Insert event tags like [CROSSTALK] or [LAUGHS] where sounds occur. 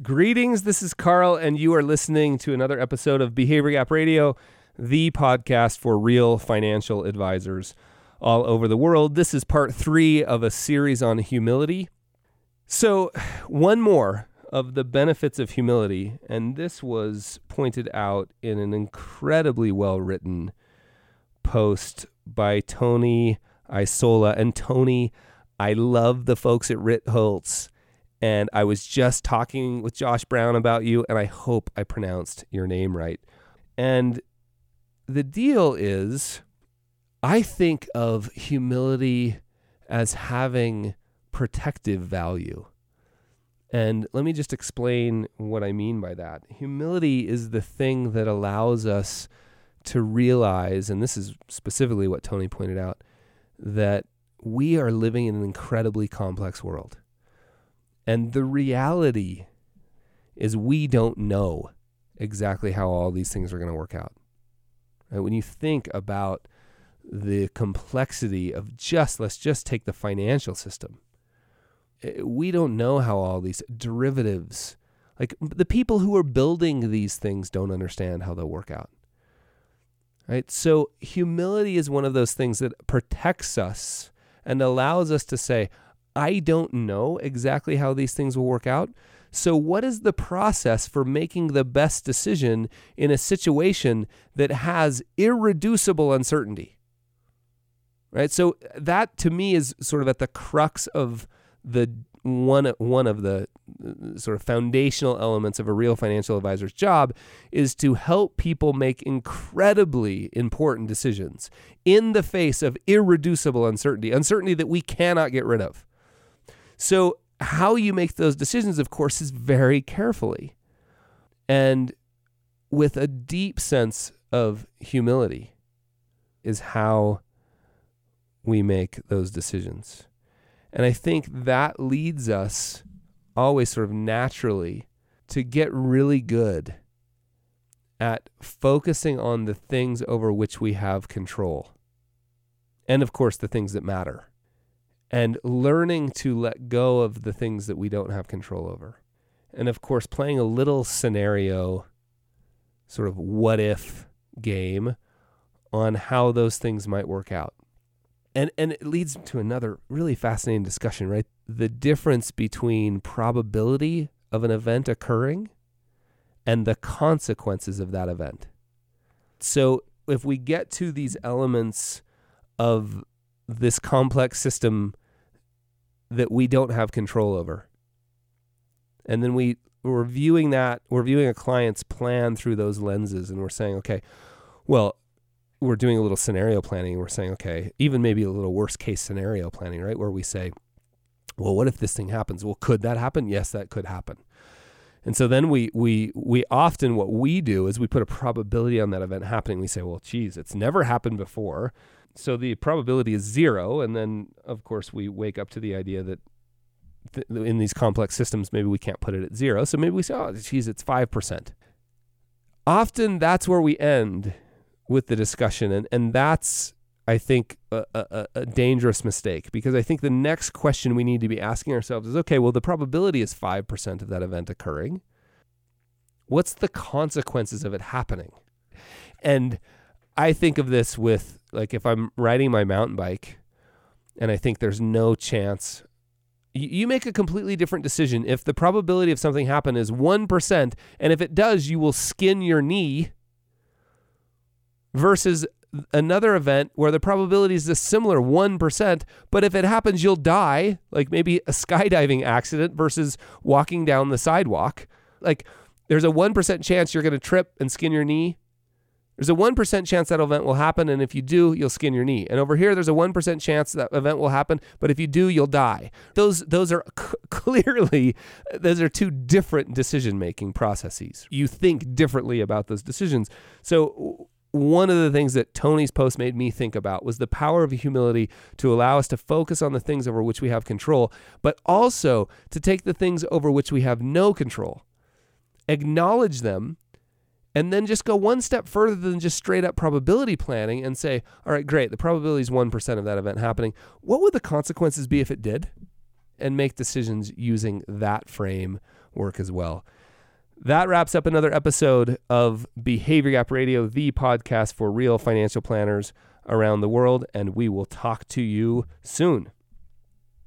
Greetings, this is Carl, and you are listening to another episode of Behavior Gap Radio, the podcast for real financial advisors all over the world. This is part three of a series on humility. So, one more of the benefits of humility, and this was pointed out in an incredibly well written post by Tony Isola. And Tony, I love the folks at Ritholtz and I was just talking with Josh Brown about you, and I hope I pronounced your name right. And the deal is, I think of humility as having protective value. And let me just explain what I mean by that. Humility is the thing that allows us to realize, and this is specifically what Tony pointed out, that we are living in an incredibly complex world and the reality is, we don't know exactly how all these things are going to work out. Right? When you think about the complexity of just, let's just take the financial system. Eh, we don't know how all these derivatives, like the people who are building these things, don't understand how they'll work out. Right? So, humility is one of those things that protects us and allows us to say, I don't know exactly how these things will work out. So, what is the process for making the best decision in a situation that has irreducible uncertainty? Right? So, that to me is sort of at the crux of the one one of the uh, sort of foundational elements of a real financial advisor's job is to help people make incredibly important decisions in the face of irreducible uncertainty, uncertainty that we cannot get rid of. So, how you make those decisions, of course, is very carefully and with a deep sense of humility, is how we make those decisions. And I think that leads us always sort of naturally to get really good at focusing on the things over which we have control. And of course, the things that matter and learning to let go of the things that we don't have control over. And of course, playing a little scenario, sort of what if game on how those things might work out. And, and it leads to another really fascinating discussion, right? The difference between probability of an event occurring and the consequences of that event. So if we get to these elements of this complex system that we don't have control over. And then we we're viewing that, we're viewing a client's plan through those lenses and we're saying, okay, well, we're doing a little scenario planning. We're saying, okay, even maybe a little worst case scenario planning, right? Where we say, well, what if this thing happens? Well, could that happen? Yes, that could happen. And so then we we we often what we do is we put a probability on that event happening. We say, well, geez, it's never happened before so the probability is zero, and then of course we wake up to the idea that th- in these complex systems maybe we can't put it at zero. So maybe we say, oh, geez, it's five percent. Often that's where we end with the discussion, and and that's I think a, a, a, dangerous mistake because I think the next question we need to be asking ourselves is okay, well, the probability is 5% of that event occurring. What's the consequences of it happening? And I think of this with like if I'm riding my mountain bike and I think there's no chance you make a completely different decision. If the probability of something happen is 1% and if it does you will skin your knee versus another event where the probability is a similar 1% but if it happens you'll die like maybe a skydiving accident versus walking down the sidewalk. Like there's a 1% chance you're going to trip and skin your knee there's a 1% chance that event will happen, and if you do, you'll skin your knee. And over here, there's a 1% chance that event will happen, but if you do, you'll die. Those, those are c- [LAUGHS] clearly, those are two different decision making processes. You think differently about those decisions. So, one of the things that Tony's post made me think about was the power of humility to allow us to focus on the things over which we have control, but also to take the things over which we have no control, acknowledge them and then just go one step further than just straight up probability planning and say, all right, great, the probability is 1% of that event happening. What would the consequences be if it did? And make decisions using that frame work as well. That wraps up another episode of Behavior Gap Radio, the podcast for real financial planners around the world, and we will talk to you soon.